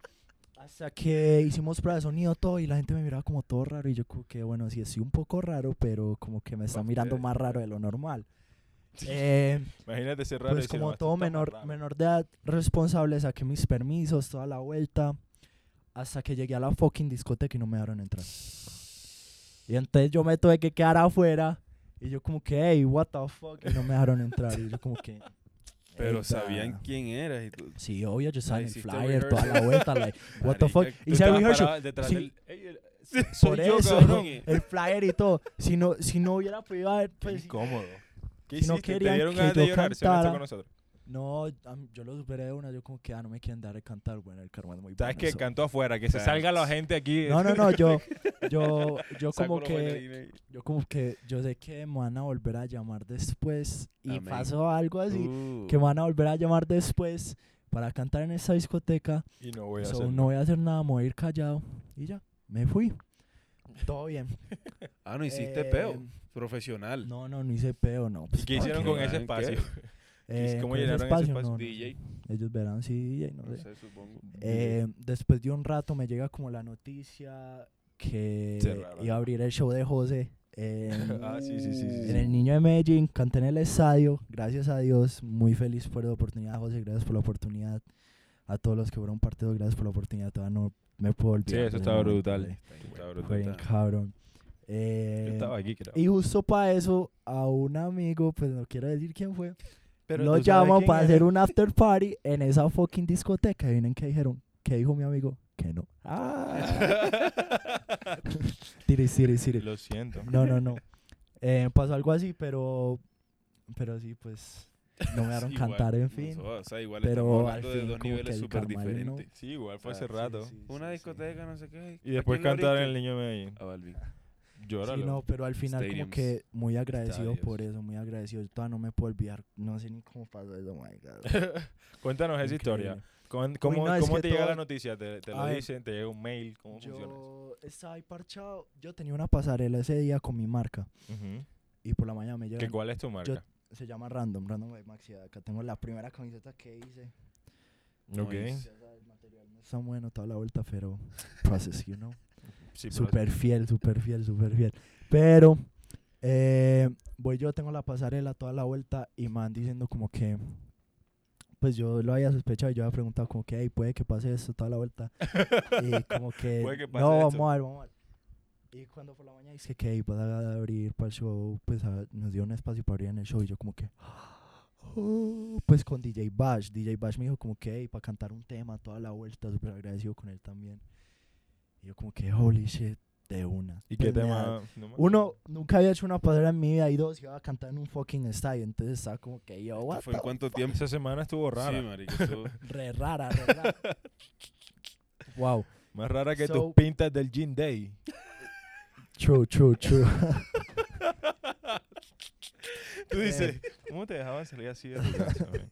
hasta que hicimos prueba de sonido todo y la gente me miraba como todo raro y yo como que bueno, sí estoy un poco raro, pero como que me está mirando más raro de lo normal. Eh, Imagínate y pues como "No, esto todo menor, raro". menor de edad responsable, saqué mis permisos, toda la vuelta, hasta que llegué a la fucking discoteca y no me dejaron entrar. Y entonces yo me tuve que quedar afuera y yo como que, hey, what the fuck, y no me dejaron entrar. Y yo como que... Pero "Ey, sabían da". quién eras y tú. Sí, obvio, yo en el flyer, toda la vuelta, like, what the fuck. El estabas rehearsal. detrás Sí. del- Ey, el- Por soy yo, eso, cabrón. el flyer y todo. Si no, si no hubiera podido haber, pues, incómodo. ¿Qué si no hiciste? ¿Te querían dieron que ganas de yo llorar? Cantara. con nosotros. No, yo lo superé de una, yo como que, ah, no me quieren dar de cantar, bueno, el karma es muy ¿Sabes bueno, qué? so- Cantó afuera, que se salga la gente aquí. No, no, no, yo, yo, yo como que, yo como que, yo sé que me van a volver a llamar después y Amén. pasó algo y- así, Uh, que me van a volver a llamar después para cantar en esta discoteca, Y no voy a so hacer no voy a hacer nada, me voy a ir callado y ya, me fui. Todo bien. Ah, no hiciste Eh, peo. Profesional. No, no, no hice peo, no. ¿Y pues, qué ¿para hicieron qué? con ese ¿Qué? espacio? Eh, ¿Cómo con ese llenaron ese espacio? No, no, DJ. no. Ellos verán, sí, DJ, no No sé. sé, supongo. Eh, después de un rato me llega como la noticia que Cerraron. iba a abrir el show de José en, ah, sí, sí, sí. sí, en sí. el Niño de Medellín. Canté en el estadio. Gracias a Dios. Muy feliz por la oportunidad, José. Gracias por la oportunidad. A todos los que fueron parte, gracias por la oportunidad. Todavía no me puedo olvidar. Sí, eso momento, brutal. güey. Estaba Fue brutal. bien cabrón. Yo Eh, estaba aquí, creo. y justo para eso, a un amigo, pues no quiero decir quién fue, Pero lo quién para hacer un after party en esa fucking discoteca. Y vienen que dijeron, ¿qué dijo mi amigo? Que no. Ah. Tiri, tiri, tiri. Lo siento. No, no, no. Eh, pasó algo así, pero, pero sí, pues no me dejaron Sí, igual, cantar, en no fin. jodas, o sea, igual Pero al hablando de fin dos niveles el súper ¿no? diferentes. Sí, igual fue Ah, hace sí, rato. sí, Una sí. discoteca, no sé qué. Y después ¿a quién lo cantar en el niño Medellín. A Balvin. Llóralo. Sí, no, pero al final como Stadiums, que muy agradecido por eso, muy agradecido. Yo todavía no me puedo olvidar, no sé ni cómo pasó eso, my God. Cuéntanos esa historia. ¿Cómo, cómo, no, es cómo te llega todo- la noticia? ¿Te, te lo ver, dicen? ¿Te llega un mail? ¿Cómo funciona eso? Yo estaba ahí parchado, yo tenía una pasarela ese día con mi marca Ujú. y por la mañana me ¿Que llegan, ¿Cuál es tu marca? se llama Random, Random by Maxi, acá tengo la primera camiseta que hice. ok. Ya sabes, el material no está bueno toda la vuelta, pero process, you know. Sí, Súper fiel, súper fiel, súper fiel. Pero eh, voy yo, tengo la pasarela toda la vuelta y me van diciendo como que, pues yo lo había sospechado y yo había preguntado como que, hey, puede que pase esto toda la vuelta. y como que, Puede que no, esto. vamos a ver, vamos a ver. Y cuando por la mañana dice que, hey, vas a abrir para el show, pues a- nos dio un espacio para abrir en el show y yo como que... "Oh", pues con DJ Bash, DJ Bash me dijo como que, hey, para cantar un tema toda la vuelta, súper agradecido con él también. Y yo como que, holy shit, de una. ¿Y Pues qué tema? No me uno, nunca había hecho una pasarela en mi vida y dos, iba a cantar en un fucking estadio. Entonces estaba como que yo, what ¿Fue cuánto fuck? tiempo? Esa semana estuvo rara. Sí, marico. Re rara, re rara. wow. Más rara que So- tus pintas del Gin Day. True, true, true. Tú Eh. dices, ¿cómo te dejaban salir así de tu casa? man?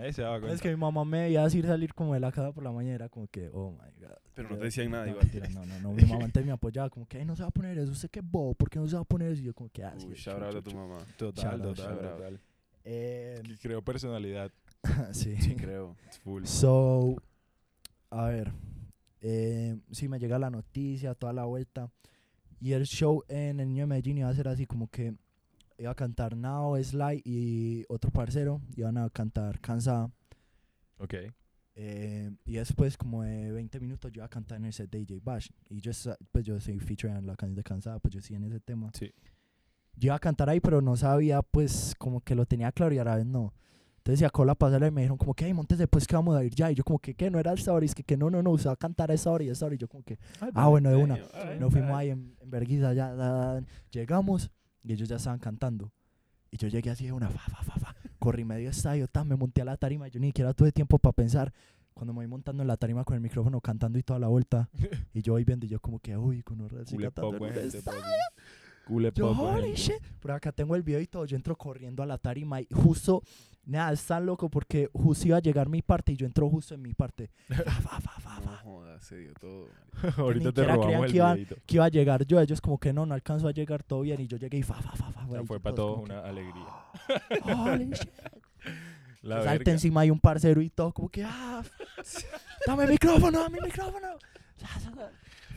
Nadie se daba cuenta. es que mi mamá me veía decir salir como de la casa por la mañana. Era como que, oh my god. Pero no te decían nada no, igual. mentira, no, no, no. Mi mamá antes me apoyaba como que, "Ay, no se va a poner eso. ¿Usted qué bobo? ¿Por qué no se va a poner eso? Y yo como que, ah, sí, Uy, shout out a tu mamá. Total, total, out. total. Eh, Que creó personalidad. sí. Sí, creo. Full. So, a ver, eh, sí me llega la noticia, toda la vuelta. Y el show en el Niño de Medellín iba a ser así como que iba a cantar Nao, Sly y otro parcero. Iban a cantar Cansada. Ok. eh, y después como de 20 minutos yo iba a cantar en el set de DJ Bash. Y yo, pues yo soy feature en la canción de Cansada, pues yo sí en ese tema. Sí. Yo iba a cantar ahí, pero no sabía, pues como que lo tenía claro y a la vez no. Entonces sacó la pasarela y me dijeron como que, hey, montes después que vamos a ir ya. Y yo como que, ¿qué? No era el story, es que, que no, no, no, usted va a cantar a esa hora y esa hora. Y yo como que, ah, bueno, de una. Nos fuimos ahí en, en Berguisa, ya, da- llegamos y ellos ya estaban cantando. Y yo llegué así de una, fa, fa, fa, fa. Corrí medio estadio, tan, me monté a la tarima. Yo ni siquiera tuve tiempo para pensar. Cuando me voy montando en la tarima con el micrófono, cantando y toda la vuelta. y yo voy viendo y yo como que, uy, con un así cantando en estadio. Cule Yo, pop, holy gente. shit. Por acá tengo el video y todo. Yo entro corriendo a la tarima y justo, nada, es tan loco porque justo iba a llegar mi parte y yo entro justo en mi parte. Fa, fa, fa, No jodas, se dio todo. Ahorita te robamos el que videito. Que iba a llegar yo. Ellos como que no, no alcanzó a llegar todo bien. Y yo llegué y fa, fa, fa, fa. O sea, y fue para todos como que, una alegría. Holy shit. La Salta encima hay un parcero y todo como que, ah, dame el micrófono, dame el micrófono.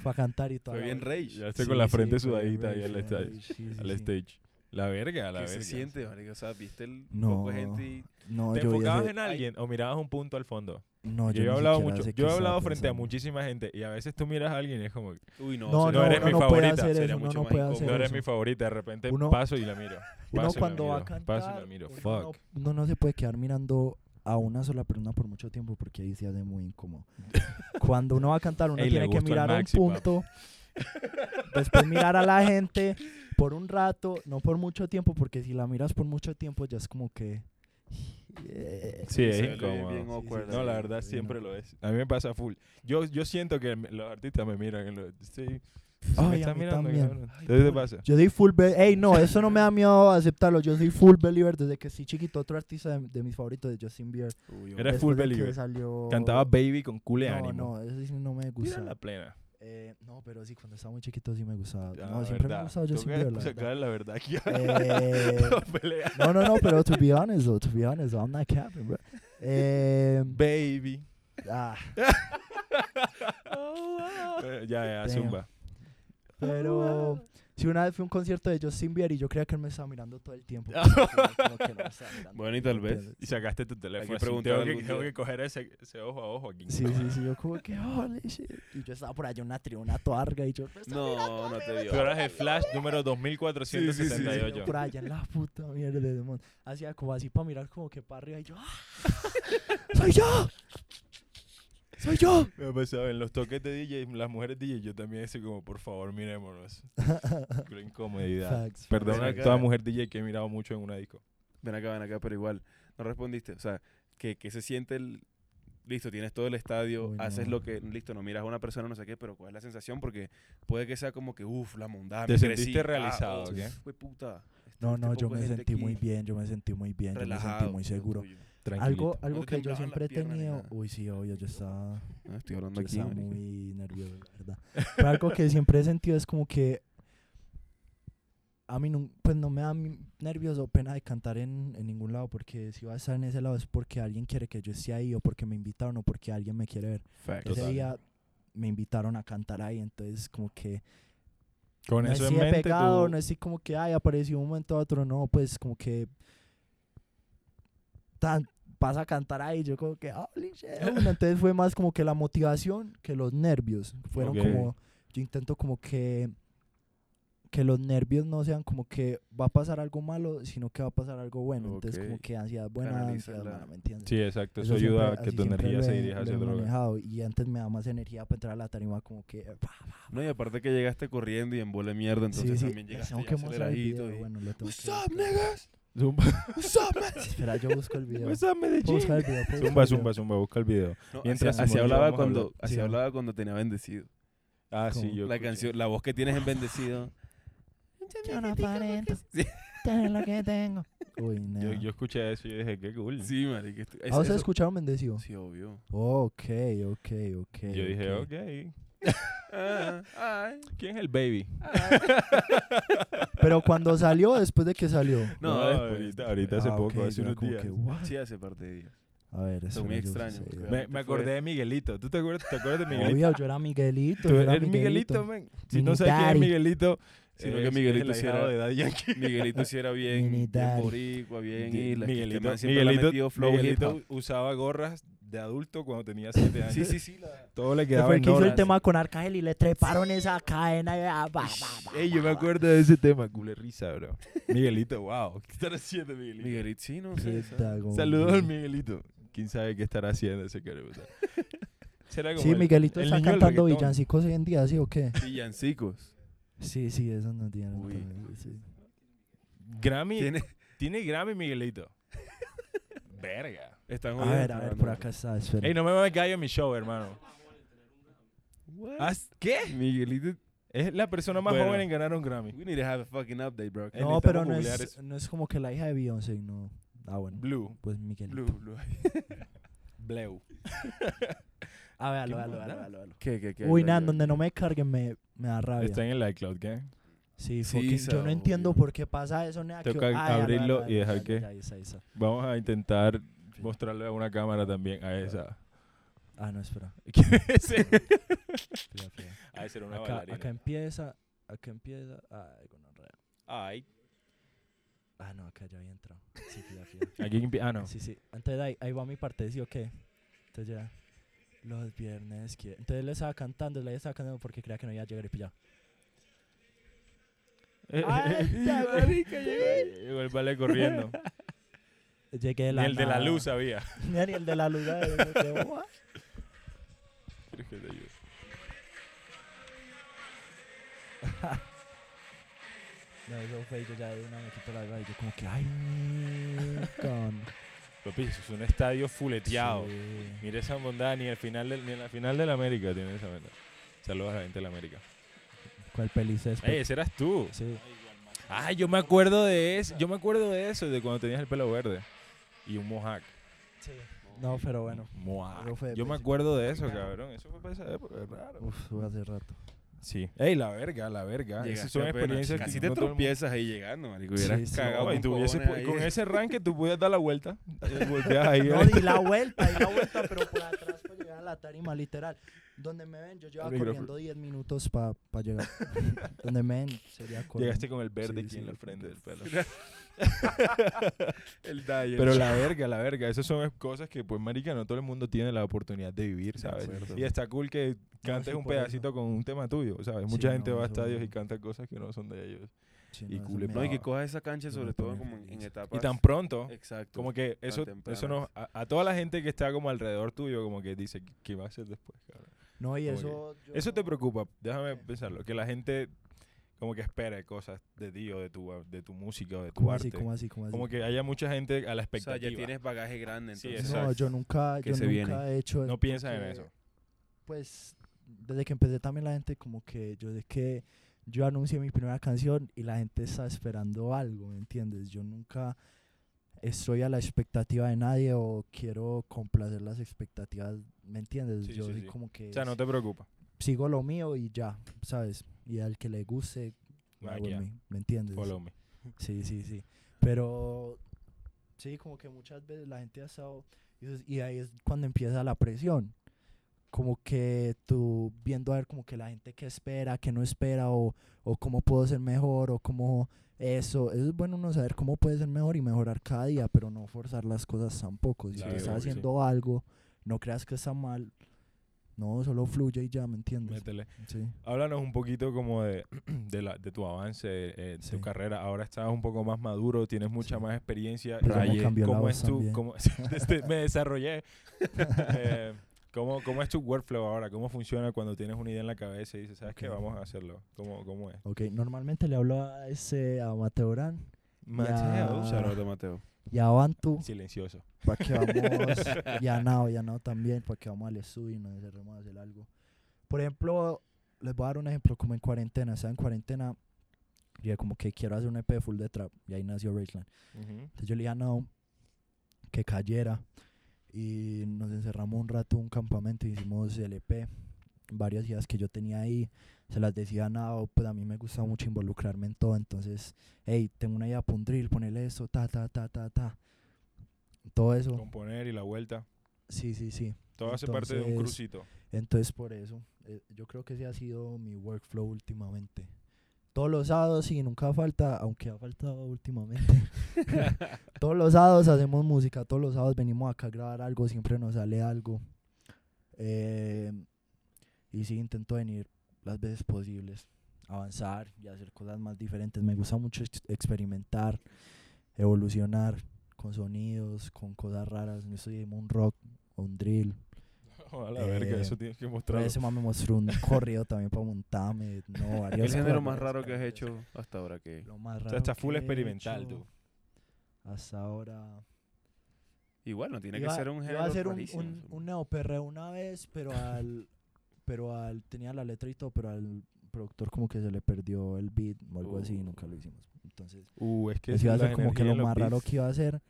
Fue a cantar y todo. Fue bien rage. Ya estoy Sí, con la sí, frente fue sudadita ahí al rage, sí, sí, Al sí. stage. La verga, la ¿Qué verga. se siente, marico? O sea, viste el No. poco de gente y... No, ¿Te yo enfocabas en alguien o mirabas un punto al fondo? No, yo, he ni hablado mucho. Yo he hablado frente a muchísima gente y a veces tú miras a alguien y es como, Uy, no. No, no, no eres uno mi no puede favorita, hacer sería eso, uno mucho no más puede incómodo. hacer no eres eso. mi favorita, de repente Uno- paso y la miro. Uno paso la cuando va a cantar, Paso y la miro. uno Fuck. no, uno no se puede quedar mirando a una sola persona por mucho tiempo porque ahí se hace muy incómodo. Cuando uno va a cantar, uno Ey, tiene que mirar a un punto, después mirar a la gente por un rato, no por mucho tiempo, porque si la miras por mucho tiempo ya es como que... eh, Sí, es incómodo. bien Sí, awkward sí, No, la verdad sí, siempre no. lo es. A mí me pasa full. Yo, yo siento que me- los artistas me miran. lo- sí, Ay, me mí mirando. también. Ay, ¿Qué te pasa? Yo soy full be Ey, no, eso no me da miedo aceptarlo. Yo soy full believer desde que estoy chiquito. Otro artista de, de mis favoritos de Justin Bieber. Uy, hombre. full believer. salió... Cantaba Baby con cool No, ánimo. no, eso sí no me gusta. la plena. Eh, no, pero sí, cuando estaba muy chiquito sí me gustaba. Ah, no, siempre me verdad. ha gustado Justin Bieber, la sacar verdad. la verdad aquí. Eh, no, no, no, pero to be honest, though, to be honest, I'm not capping, bro. Eh, Baby. ah, ya, ya, Damn. zumba. Pero si una vez fui a un concierto de Justin Bieber y yo creía que él me estaba mirando todo el tiempo. Como que no me estaba mirando, Bueno, y tal vez. Y sacaste tu teléfono. así, preguntar tengo, que, tengo que coger ese, ese ojo a ojo aquí. Sí, sí, sí, yo como que, holy shit. Y yo estaba por allá en una tribuna toarga y yo, "Me está mirando, No, no te vio. Tú eras el Flash número 2478. Yo por allá en la puta mierda de demon. Hacía como así para mirar como que para arriba y yo ¡Ah! ¡Soy yo! ¡Soy yo! Me ha pasado en los toques de DJ, las mujeres DJ, yo también así como, por favor, mirémonos. Qué incomodidad. Facts. Perdona Ven a acá. toda mujer DJ que he mirado mucho en una disco. Ven acá, ven acá, pero igual. No respondiste. O sea, que, que se siente el. Listo, tienes todo el estadio, Uy, haces no. lo que. Listo, no miras a una persona, no sé qué, pero ¿cuál es la sensación? Porque puede que sea como que, uff, la mondada. ¿Te me sentiste crecí, ah, realizado, oh, qué? Fue puta. este- No, este no, yo me sentí muy bien, yo me sentí muy bien, yo me relajado. sentí muy seguro. tuyo. Tranquilito. Algo, algo te que yo siempre he tenido, uy sí, obvio, yo estaba, Ah, estoy hablando yo aquí. estaba muy nervioso, la verdad. Pero algo que siempre he sentido es como que a mí no, pues no me da nervios o pena de cantar en, en ningún lado porque si voy a estar en ese lado es porque alguien quiere que yo esté ahí o porque me invitaron o porque alguien me quiere ver. Facts. Ese Total. día me invitaron a cantar ahí, entonces como que Con no eso en mente, pegado, tú- no estoy como que, ay, apareció un momento a otro, no, pues como que tan, vas a cantar ahí, yo como que, holy shit. Bueno, entonces fue más como que la motivación que los nervios. Fueron Ok. como, yo intento como que que los nervios no sean como que va a pasar algo malo, sino que va a pasar algo bueno. Entonces como que ansiedad buena, Canaliza ansiedad la- mala, ¿me entiendes? Sí, exacto. Eso, siempre- ayuda a que tu siempre energía lo se dirija lo hacia manejado, y antes me da más energía para entrar a la tarima como que pa, No, y aparte que llegaste corriendo y en bola de mierda, entonces sí, sí, también les llegaste tengo que aceleradito. y- bueno, le tengo What's que up, niggas? Zumba? Espera, yo busco el video. Medellín? el video, Zumba, el zumba, video. zumba, busca el video. No, Mientras así, hablaba cuando, hablar. así Sí, hablaba cuando tenía bendecido. Ah, sí, yo La escuché. canción, la voz que tienes en bendecido. Yo no aparento Sí. tener lo que tengo. Uy, no. Yo, yo escuché eso y yo dije, qué cool. Sí, marica. es- ¿Ah, ustedes escucharon Bendecido? Sí, obvio. Ok, ok, ok. yo dije, ok. ay, ¿Quién es el baby? ay. Pero cuando salió, después de que salió. No, después. ahorita, ahorita hace Ah, poco, ok, hace unos días. que? Sí, hace parte de días. A ver, Son muy porque- Me, me acordé de Miguelito. ¿Tú te acuerdas, te acuerdas de Miguelito? Obvio, yo era Miguelito. Tú eres Miguelito, man. Si no Mini sabes quién es. Miguelito, Sino es- que Miguelito sí era- de Daddy Yankee. Miguelito sí era bien, bien boricua, bien este Miguelito, Miguelito, Miguelito usaba gorras de adulto cuando tenía 7 años. Sí, sí, sí. la- Todo le Que quedaba fue en que hizo el tema con Arcángel y le treparon esa cadena. y, ah, Ey, yo me acuerdo de ese tema, cule risa, bro. Miguelito, wow. ¿Qué estará haciendo Miguelito? Miguelito, sí, no sé. Saludos al Miguelito. ¿Quién sabe qué estará haciendo ese carebuta? Será como Sí, el- Miguelito el está cantando villancicos hoy en día, ¿sí o qué? Villancicos. Sí, sí, eso no tiene. Uy. sí. Grammy. Tiene, Tiene Grammy Miguelito. Verga. están A ver, a ver, por acá está, espera. Ey, no me me gallo en mi show, hermano. What? ¿Ah, ¿Qué? Miguelito. Es la persona más Bueno. joven en ganar un Grammy. We need to have a fucking update, bro. No, pero no es, no es como que la hija de Beyoncé, no. Ah, bueno. Blue. Pues Miguelito. Blue, blue. A ver, ¿Qué véalo, véalo, véalo. ¿Qué, qué, qué? Uy, nada, donde no me carguen me, me da rabia. Está en el iCloud, ¿qué? Sí, Sí, fucking- sa- yo no entiendo por qué pasa eso. que- ya, abrirlo y dejar que- ya. Vamos a intentar mostrarle a una cámara también a esa. Ah, no, espera. ¿Quién es. Ah, esa era una Acá, acá empieza, acá empieza. Ay. Ay. Ah, no, acá ya había entrado. Sí, fija, fija. Aquí empie- Ah, no. Sí, sí. Entonces ahí, ahí va mi parte, ¿sí o qué? Entonces ya. Los viernes que. Entonces él estaba cantando, le estaba cantando porque creía que no iba a llegar y pillado. Ay, ya, marica, llegué. Llegó el vale corriendo. Llegué de Ni la el de la nada. luz sabía. Ni el de la luz. ay, yo ayude? No, eso fue yo ya de una me quito la verdad y yo como que, ay, con... Papi, eso es un estadio fuleteado. Sí. Mira esa bondad, ni, al final del, ni en la final de la América tiene esa bondad. Saludos a la gente de la América. ¿Cuál peli es Ey, ese eras tú. Sí. Ay, yo me acuerdo de eso. Yo me acuerdo de eso, de cuando tenías el pelo verde. Y un mohawk. sí. No, pero bueno. Mohawk. Yo me acuerdo de eso, cabrón. Eso fue para esa época, es raro. Uf, fue hace rato. Sí. Ey, la verga, la verga. Esas son experiencias Casi que te el mundo- tropiezas ahí llegando, marico. Sí, Hubieras sí. cagado No, y con tú hubiese cojones pu- ahí. con ese rank tú pudieras dar la vuelta. Volteas ahí. No, di la vuelta, di la vuelta, pero por atrás para llegar a la tarima, literal. Donde me ven, yo micrófono. corriendo 10 minutos para llegar. Donde me ven, sería corriendo. Llegaste con el verde Sí, aquí sí. en la frente del pelo. El Dyer. Pero la verga, la verga, esas son cosas que, pues, marica, no todo el mundo tiene la oportunidad de vivir, ¿sabes? Y está cool que cantes sí, un por eso. pedacito con un tema tuyo, ¿sabes? Sí, Mucha gente no, va a estadios y canta cosas que no son de ellos. Sí, y eso cool, No, y que cojas esa cancha, sobre me todo como en, etapas. Y tan pronto, Exacto. como que eso, eso nos, a, a toda la gente que está como alrededor tuyo, como que dice, ¿qué va a hacer después, cabrón? No, y eso. yo Eso te no- preocupa, déjame pensarlo, que la gente como que espere cosas de ti o de tu, de tu música o de tu ¿Cómo arte. así? ¿Cómo así? ¿Cómo así? Como que haya mucha gente a la O sea, expectativa. ya tienes bagaje grande, Sí, entonces. no, exacto. yo nunca, yo nunca viene. he hecho no piensas en eso. Pues, desde que empecé también la gente como que yo sé que yo anuncié mi primera canción y la gente está esperando algo, ¿me entiendes? Yo nunca estoy a la expectativa de nadie o quiero complacer las expectativas, ¿me entiendes? Sí, yo sí, como que O sea, no te preocupa. sigo lo mío y ya, ¿sabes? Y al que le guste, me hago el Magia. mí, ¿me entiendes? Follow me. Sí, sí, sí. Pero sí, como que muchas veces la gente ha estado. Y ahí es cuando empieza la presión. Como que tú viendo a ver como que la gente que espera, que no espera, o, o cómo puedo ser mejor, o cómo eso. Eso es bueno uno saber cómo puede ser mejor y mejorar cada día, pero no forzar las cosas tampoco. Si Claro, estás sí. haciendo algo, no creas que está mal. No, solo fluye y ya, ¿me entiendes? Métele. Sí. Háblanos un poquito como de, de, la, de tu avance, eh, Sí. tu carrera. Ahora estás un poco más maduro, tienes mucha Sí. más experiencia. Pero me Raye, cambió la ¿Cómo voz es también. cómo- este, me desarrollé. Eh, ¿cómo, ¿Cómo es tu workflow ahora? ¿Cómo funciona cuando tienes una idea en la cabeza y dices, ¿sabes qué? Ok. Vamos a hacerlo. ¿Cómo, cómo es? Ok, normalmente le hablo a ese a Mateo Orán Mateo. A Mateo. y a Bantu. Silencioso. para que vamos, y a Nao, y a Nao también, para que vamos al estudio y nos encerremos a hacer algo. Por ejemplo, les voy a dar un ejemplo, como en cuarentena, estaba en cuarentena, y yo como que quiero hacer un EP full de trap, y ahí nació Raceland. Ujú. Entonces yo le dije a Nao que cayera, y nos encerramos un rato en un campamento, hicimos el EP, varias ideas que yo tenía ahí, se las decía a Nao, pues a mí me gusta mucho involucrarme en todo, entonces, hey, tengo una idea para un drill, ponerle esto, ta, ta, ta, ta, ta. Todo eso. Componer y la vuelta. Sí, sí, sí. Todo hace parte de un crucito. Entonces, por eso, eh, yo creo que ese ha sido mi workflow últimamente. Todos los sábados, sí, nunca falta, aunque ha faltado últimamente. todos los sábados hacemos música, todos los sábados venimos acá a grabar algo, siempre nos sale algo. Eh, y sí, intento venir las veces posibles, avanzar y hacer cosas más diferentes. Me gusta mucho ex- experimentar, evolucionar con sonidos, con cosas raras. No estoy un rock o un drill. A la verga, eh, eso tienes que mostrarlo. vez me mostró un corrido también para montarme. No, ¿Qué varias es el género más raro que has hecho hasta ahora? que Lo más O raro sea, está full experimental tú. Hasta ahora. Igual, no tiene iba, que ser un iba género a hacer un, un, un neoperreo una vez, pero al, pero al, tenía la letra y todo, pero al productor como que se le perdió el beat o algo así y nunca lo Uh. hicimos. Entonces, Uh, es que eso iba a ser como que lo más raro beats que iba a hacer,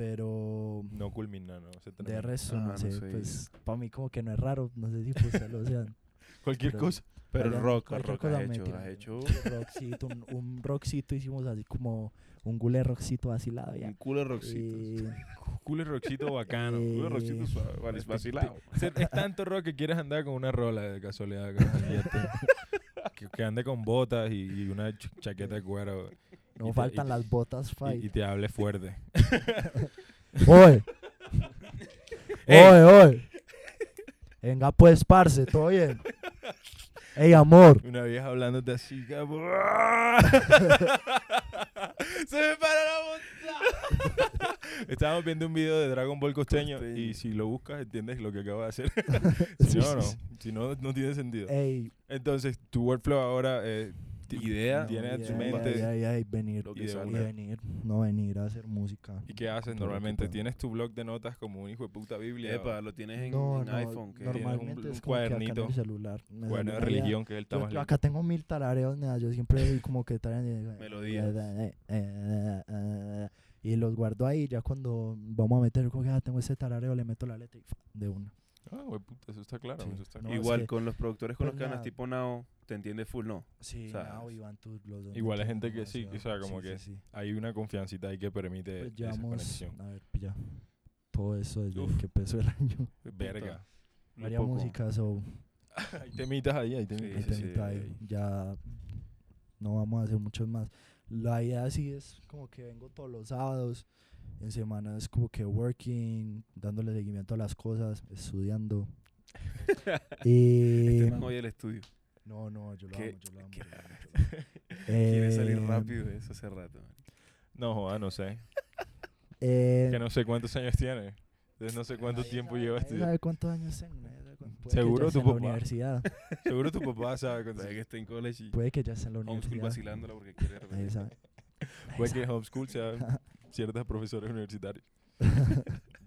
pero No culmina, no. se de resto, Ah, no no sé, pues para mí como que no es raro, no sé si pues lo sean. Cualquier pero- cosa. Pero Vaya, rock, cualquier rock has cosa me hecho, has hecho Un rockcito, un, un rockcito hicimos así como un gule rockcito vacilado ya. un culo de rockcitos. Y- Culo rockcito bacano. Eh, Culo de rockcitos suave, vale, Este, vacilado. Es tanto rock que quieres andar con una rola de casualidad. que, que ande con botas y, y una ch- chaqueta de cuero. No Y te- faltan y- las botas fight. y te hable fuerte. ¡Oye! Ey. ¡Oye, oye! Venga pues, parce, ¿todo bien? ¡Ey, amor! Una vieja hablándote así, cabrón. ¡Se me para la montaña! Estábamos viendo un video de Dragon Ball costeño, y si lo buscas entiendes lo que acabo de hacer. Sí, si no, sí, no. Si no, no tiene sentido. ¡Ey! Entonces, tu workflow ahora eh, Idea. en tu ya, mente... venir. Lo y que de venir, no venir a hacer música. ¿Y qué haces que normalmente? ¿Tienes tu blog de notas como un hijo de puta Biblia? Epa, lo tienes en, No, en no, iPhone. que- normal. normalmente un es como que acá en cuadernito. el celular. de una religión, que es el Yo, tamaño. yo acá tengo mil tarareos, nada, yo siempre como que tarareando, Melodías. Y los guardo ahí, ya cuando vamos a meter, como que ah, tengo ese tarareo, le meto la letra y de una. Ah, güey, puta, eso está claro. Sí. Eso está No, claro. es Igual que- con los productores con pues los que andas nada. tipo Now, te entiende full, ¿no? Sí, O sea, Nao, Iván, tú, los dos. igual hay gente que sí, o sea, como Sí, que sí, sí. Hay una confiancita ahí que permite Pues esa conexión. a ver, ya, todo eso desde Uf. que empezó el año. Verga. poco. música, so Hay temitas ahí, hay temitas. ahí sí, te- sí, te- ahí. ahí. ya no vamos a hacer muchos más. La idea sí es como que vengo todos los sábados, en semana es como que working, dándole seguimiento a las cosas, estudiando. y Este man el estudio. No, no, yo lo ¿Qué- amo, yo lo amo. yo lo amo, yo lo amo. Quiere salir Eh, rápido de eso hace rato. No, joda, no sé. eh, Que no sé cuántos años tiene. Entonces no sé cuánto nadie tiempo sabe, lleva nadie estudiando. sabe cuántos años tengo? Seguro tu en la papá. universidad. Seguro tu papá sabe Puede que esté en college y Puede que ya esté en la homeschool universidad. vacilándola porque quiere Nadie repetir. sabe. Nadie Puede que homeschool sea ciertas profesores universitarios.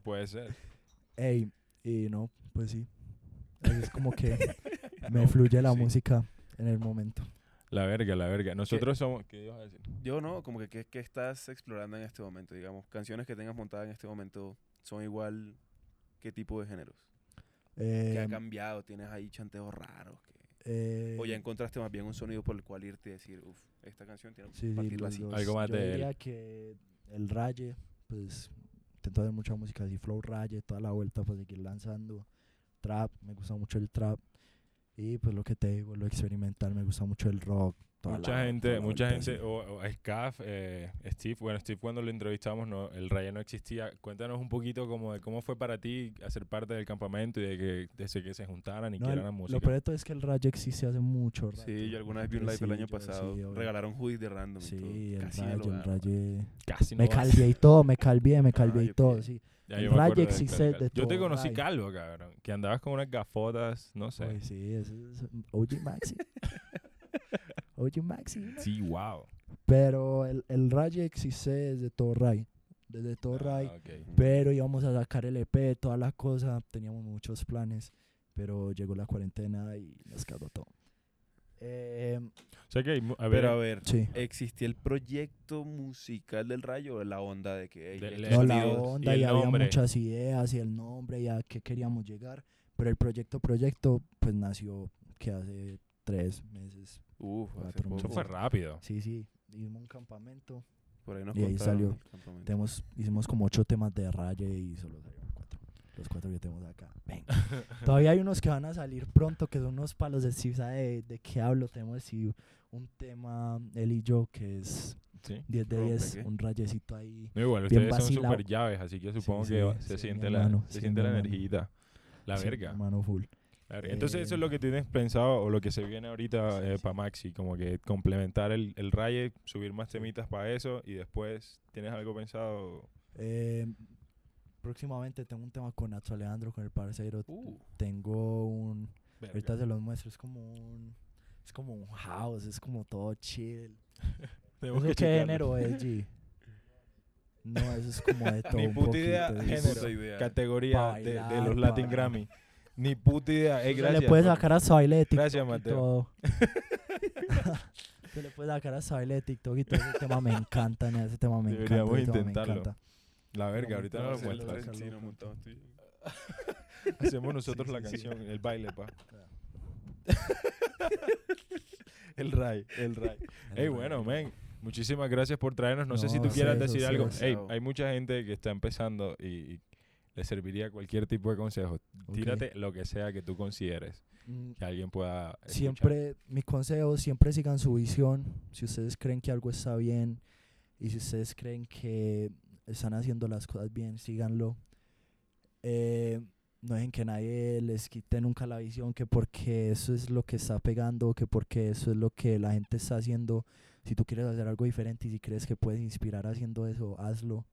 Puede ser. Ey, y no, pues sí. Es como que me No, fluye la sí. música en el momento. La verga, la verga. Nosotros somos... ¿Qué ibas a decir? Yo no, como que ¿qué, qué estás explorando en este momento? Digamos, canciones que tengas montadas en este momento son igual, ¿qué tipo de géneros? ¿Qué ha Eh, cambiado? ¿Tienes ahí chanteos raros? que- eh, O ya encontraste más bien un sonido por el cual irte y decir, uff, esta canción tiene que sí, sí, partirla los así. dos. Algo más Yo de él. diría que el raye, pues intento hacer mucha música así, flow raye, toda la vuelta para seguir lanzando. Trap, me gusta mucho el trap. Y pues lo que te digo, lo experimental, me gusta mucho el rock. Toda Mucha la- gente, toda la mucha gente, o, o Scaf, eh, Steve, bueno, Steve cuando lo entrevistamos, no, el Raya no existía. Cuéntanos un poquito como de cómo fue para ti hacer parte del campamento y de que desde que se juntaran y No, que el- eran lo música. peor de todo es que el raye existe hace mucho rato. Sí, yo alguna vez vi un live Sí, el año yo- pasado. sí. Regalaron hoodies de random y Sí, todo. el Casi lo el raye. Casi Me no calvié y todo, me calvié, me calvié Ah, y todo, sí. Ya el yo me raye acuerdo del existe de Yo te conocí calvo, cabrón. Que andabas con unas gafotas, no sé. Uy, sí, ese es OG Maxi. OG Maxi. Sí, wow. Pero el, el raye existe desde todo Ray. Desde todo Ray. Ah, ok. Pero íbamos a sacar el EP, toda la cosa. Teníamos muchos planes. Pero llegó la cuarentena y nos cagó todo. Eh, O sea que, hay a ver, Pero a ver, sí. ¿existía el proyecto musical del rayo o la onda de que... ey, Del- estos No, la onda y y, el había nombre. muchas ideas y el nombre y a qué queríamos llegar. Pero el proyecto, proyecto, pues nació que hace tres meses. Uf, hace Cuatro poco. eso fue rápido. Sí, sí. Hicimos un campamento. Por ahí nos Y ahí salió. Tenemos, hicimos como ocho temas de raye y solo salieron cuatro. Los cuatro que tenemos acá. Ven. Todavía hay unos que van a salir pronto que son unos palos de Steve. ¿Sabe de, de qué hablo? Tenemos sí, un tema, él y yo, que es Sí. 10 de Rompe, 10, ¿qué? un rayecito ahí. No, igual, Bien ustedes son vacilado. super llaves, así que supongo Sí, que sí, se sí, siente la, hermano, se sí, siente la hermano. energita. La Sí, verga. Mano full. Entonces eso es Eh, lo que tienes pensado o lo que se viene ahorita Sí, eh, sí. para Maxi, como que complementar el, el raye, subir más temitas para eso y después tienes algo pensado. Eh, próximamente tengo un tema con Nacho Alejandro, con el parcero. Uh, Tengo un. Verga. Ahorita se los muestro. Es como un. Es como un house, es como todo chill. ¿Eso que qué género es, G? No, eso es como de todo Ni puta idea, género. Categoría de, de los Latin. Grammy. Ni puta idea. Se gracias. le puede sacar baile de TikTok Gracias, y Mateo. todo. Se le puede sacar hasta baile de TikTok y todo ese tema me encanta, nena, ese tema me encanta. Deberíamos tema me intentarlo. encanta. La verga, No, ahorita no, no lo muestras. y. Hacemos nosotros Sí, la sí, sí. canción, el baile, pa. el ray, el ray. Ey, bueno, men, muchísimas gracias por traernos. No, sé si No, tú quieras decir algo. ustedes. Ey, hay mucha gente que está empezando y, y le serviría cualquier tipo de consejo. Ok. Tírate lo que sea que tú consideres Mm, que alguien pueda escuchar. Siempre, mi consejo, siempre sigan su visión. Si ustedes creen que algo está bien y si ustedes creen que están haciendo las cosas bien, síganlo. Eh, no dejen que nadie les quite nunca la visión, que porque eso es lo que está pegando, que porque eso es lo que la gente está haciendo. Si tú quieres hacer algo diferente y si crees que puedes inspirar haciendo eso, hazlo.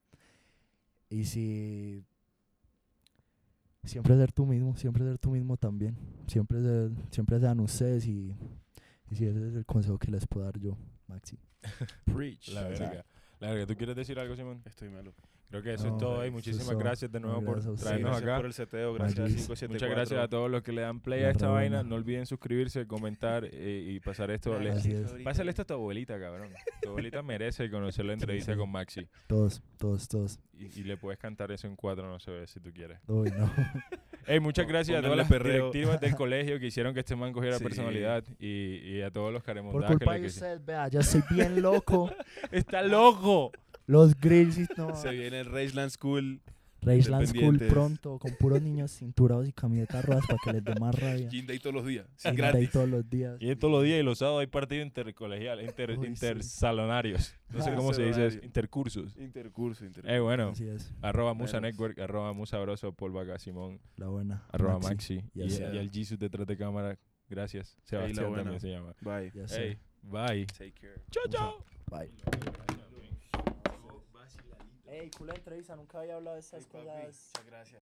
Y si siempre ser tú mismo, siempre ser tú mismo también. Siempre ser, siempre sean ustedes y, y si ese es el consejo que les puedo dar yo, Maxi. Preach. La verga. La verga, ¿tú quieres decir algo, Simón? Estoy malo. Creo que eso No, es todo. Eso muchísimas gracias de nuevo por gracias traernos gracias acá. por el seteo, gracias a Magis. 574. Muchas gracias a todos los que le dan play La a esta vaina. No olviden suscribirse, comentar eh, y pasar esto. Ahorita. Pásale esto a tu abuelita, cabrón. Tu abuelita merece conocer la entrevista sí. con Maxi. Todos, todos, todos. Y, y le puedes cantar eso en cuatro, no sé si tú quieres. Uy, no. Ey, muchas gracias a todas las perreo. directivas del colegio que hicieron que este man cogiera Sí. personalidad y, y a todos los Por caremondajes. culpa que de ustedes, vea, ya estoy bien loco. ¡Está loco! Los grills y no. Se viene el Raceland School. Rangeland School pronto, con puros niños cinturados y camisetas rojas para que les dé más rabia. Gym Day todos los días. Gratis. Day todos los días. Y todos los días y los sábados hay partidos intercolegiales, inter, Uy, sí. intersalonarios. No sé Ah, cómo se dice, eso, Salonario. intercursos. Intercurso, intercurso. Eh, bueno, Así es, arroba Musa Menos. Network, arroba Musa Broso, Paul Vaca Simón, la buena. arroba Maxi, Maxi. Ya Y, al Jesus detrás de cámara, gracias. Sebastián buena. también se llama. Bye. Ya sé. Hey, bye. Take care. Chao, chao. Bye. Ey, culo entrevista, nunca había hablado de estas cosas. Muchas gracias.